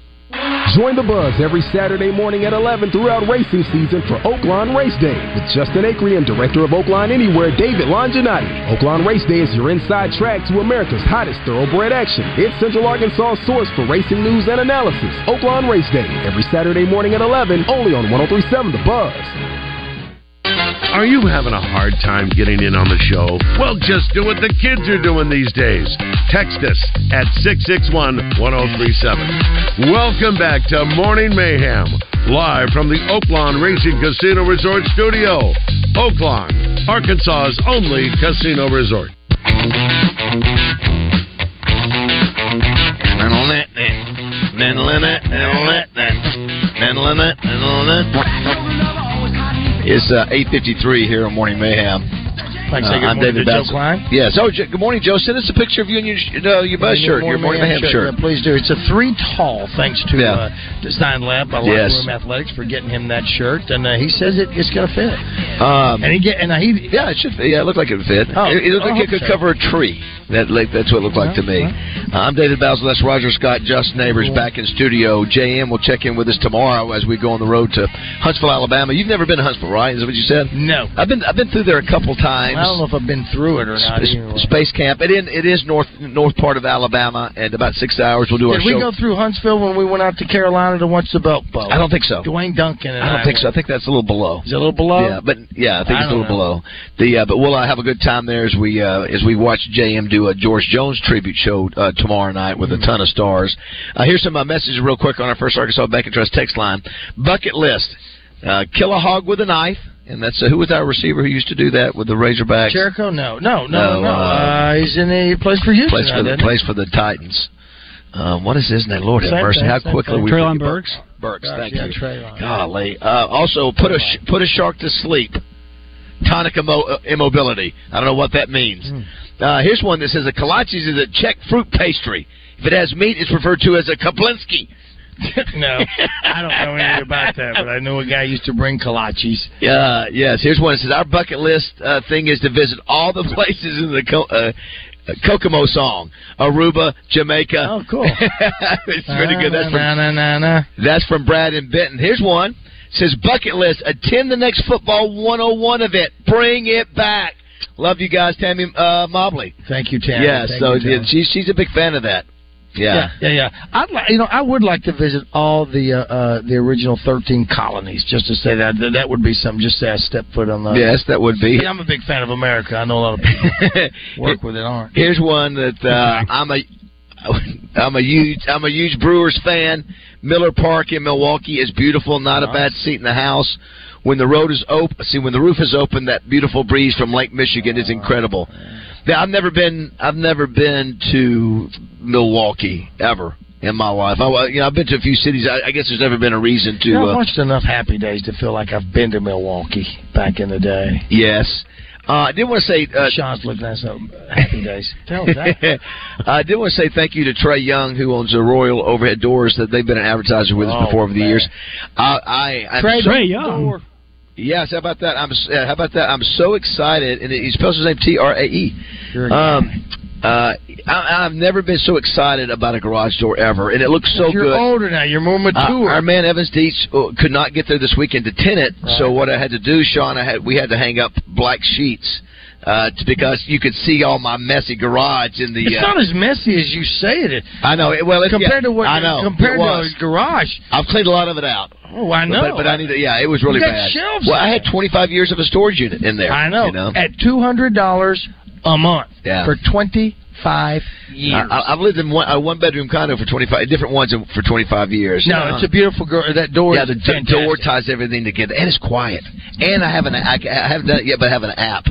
Join the buzz every Saturday morning at 11 throughout racing season for Oaklawn Race Day with Justin Acree and Director of Oaklawn Anywhere, David Longinati. Oaklawn Race Day is your inside track to America's hottest thoroughbred action. It's Central Arkansas' source for racing news and analysis. Oaklawn Race Day, every Saturday morning at 11, only on 1037 The Buzz. Are you having a hard time getting in on the show? Well, just do what the kids are doing these days. Text us at 661 1037. Welcome back to Morning Mayhem, live from the Oaklawn Racing Casino Resort Studio. Oaklawn, Arkansas's only casino resort. It's uh, 8.53 here on Morning Mayhem. Like to say Uh, I'm David Joe Klein. Yes. Oh, good morning, Joe. Send us a picture of you and your uh, your buzz shirt, your morning mayhem shirt. Yeah, please do. It's a three tall, thanks to Yeah. uh, Design Lab by Yes. Room Athletics for getting him that shirt, and uh, he says it, it's going to fit. Um, and he get and he yeah, it should. Yeah, it looked like it would fit. Oh, it, it looked I like it could so. cover a tree. That like, that's what it looked like to me. Uh, I'm David Basil. That's Roger Scott. Just neighbors back in studio. JM will check in with us tomorrow as we go on the road to Huntsville, Alabama. You've never been to Huntsville, right? Is that what you said? No. I've been. I've been through there a couple times. I don't know if I've been through it or not. Sp-. Space Camp. It in, it is north north part of Alabama, and about six hours we'll do our Did we show. go through Huntsville when we went out to Carolina to watch the Belk Bowl? I don't think so. Dwayne Duncan and I don't think so. I think that's a little below. Is it a little below? Yeah, but yeah, I think I it's a little know. below. The uh, but we'll uh, have a good time there as we uh, as we watch JM do a George Jones tribute show uh, tomorrow night with Mm-hmm. a ton of stars. Uh, here's some uh, messages real quick on our first Arkansas Bank and Trust text line. Bucket list: uh, kill a hog with a knife, and that's uh, who was our receiver who used to do that with the Razorbacks. Jericho? No, no, no, No, no. uh, Uh, he's in a place for Houston. Place for the doesn't plays for the Titans. Um, what is his name? Lord have mercy! How quickly thing. we Treylon forget- Burks? Burks, Gosh, thank yeah, you. Treylon. Golly. Uh, also, put a sh- put a shark to sleep. Tonic immo- uh, immobility. I don't know what that means. Hmm. Uh, here's one that says a kolaches is a Czech fruit pastry. If it has meat, it's referred to as a kaplinsky. no, I don't know anything about that, but I know a guy used to bring kolaches. Uh, yes, here's one. It says our bucket list uh, thing is to visit all the places in the Co- uh, Kokomo song. Aruba, Jamaica. Oh, cool. it's pretty good. That's from, na, na, na, that's from Brad and Benton. Here's one. It says bucket list. Attend the next football 101 event. Bring it back. Love you guys, Tammy uh, Mobley. Thank you, Tammy. Yeah, Thank so you, Tammy. yeah, she's she's a big fan of that. Yeah. yeah, yeah, yeah. I'd like, you know, I would like to visit all the uh, uh, the original thirteen colonies, just to say that that would be something. Just say I step foot on the. Yes, that would be. Yeah, I'm a big fan of America. I know a lot of people work with it aren't. Here's one that uh, I'm a I'm a huge I'm a huge Brewers fan. Miller Park in Milwaukee is beautiful. Not a bad seat in the house. When the road is open, see when the roof is open, that beautiful breeze from Lake Michigan is incredible. Now, I've never been I've never been to Milwaukee ever in my life. I, you know, I've been to a few cities. I, I guess there's never been a reason to. You know, I've uh, watched enough Happy Days to feel like I've been to Milwaukee back in the day. Yes. Uh, I did want to say. Uh, Sean's looking at some Happy Days. Tell that. I did want to say thank you to Trae Young, who owns the Royal Overhead Doors. That they've been an advertiser with us Oh, before over the years. I, I, Trae, so, Trae Young. Yes, how about that? I'm. s- uh, How about that? I'm so excited, and he spells his name T R A E. Um, uh, I, I've never been so excited about a garage door ever, and it looks so good. You're older now. You're more Uh, mature. our man Evans Dietz uh, could not get there this weekend to tin it, so what I had to do, Sean, I had we had to hang up black sheets uh, to, because you could see all my messy garage in the. it's uh, not as messy as you say it. I know. Well, it's, compared yeah, to what I know compared to a garage. I've cleaned a lot of it out. Oh, I know. But, but I need to. Yeah, it was really bad. shelves well, I had 25 years of a storage unit in there. I know. You know? At two hundred dollars a month Yeah. for twenty five years. I, I've lived in one, a one bedroom condo for 25 different ones for 25 years. no, Uh, it's a beautiful girl. That door. yeah, is the, the door ties everything together, and it's quiet. And I have an I, I haven't done it yet, but I have an app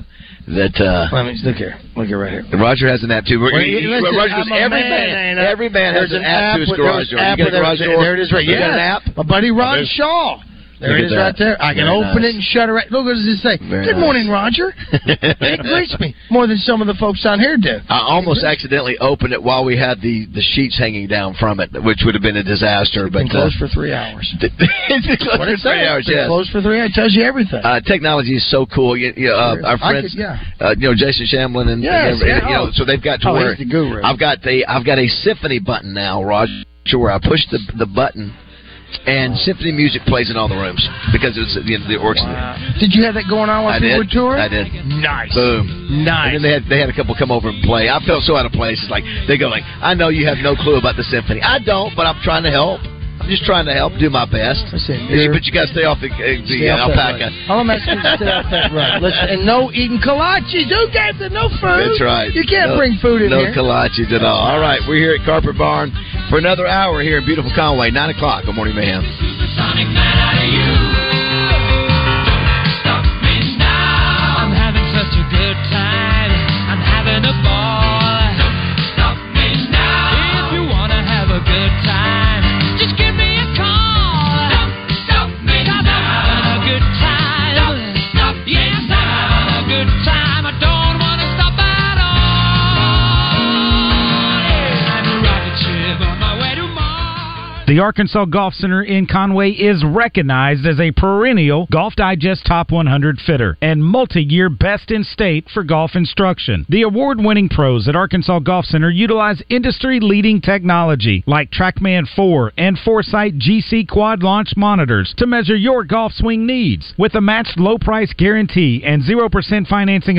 that. uh Let me look here. Look here, right here. Roger has an app too. Well, He- listen, Roger goes, I'm every man, man, every man has There's an app to his garage door. app You got a garage door? There it is, right? You got Yeah, an app? My buddy Ron Shaw. There Look it is, right there. I can Very open nice. it and shut it. Right. Look, what does it say? Very Good nice. morning, Roger. it greets me more than some of the folks down here do. I almost accidentally opened it while we had the, the sheets hanging down from it, which would have been a disaster. But Been closed for three hours. it's been closed What for three hours. Yes. closed for three hours. It tells you everything. Uh, technology is so cool. You, you, uh, our friends, could- yeah. uh, you know, Jason Shamlin and, Yes, and, yeah. you know, so they've got to Oh, where the guru. I've got the I've got a symphony button now, Roger, where I push the the button. And symphony music plays in all the rooms because it's you know, the orchestra. Did you have that going on while I people did. were touring? I did. Nice. Boom. Nice. And then they had they had a couple come over and play. I felt so out of place. It's like they go like, I know you have no clue about the symphony. I don't, but I'm trying to help. I'm just trying to help, do my best. Listen, You- but you got to stay off the, uh, the Stay uh, off alpaca. rug. All I'm asking is to stay off that rug. Listen, and no eating kolaches. Who gave the no food? That's right. You can't No- bring food in no here. kolaches at all. All right, we're here at Carpet Barn for another hour here in beautiful Conway, nine o'clock. Good morning, mayhem. The Arkansas Golf Center in Conway is recognized as a perennial Golf Digest Top 100 fitter and multi-year best in state for golf instruction. The award-winning pros at Arkansas Golf Center utilize industry-leading technology like TrackMan 4 and Foresight GC Quad Launch monitors to measure your golf swing needs. With a matched low price guarantee and 0% financing available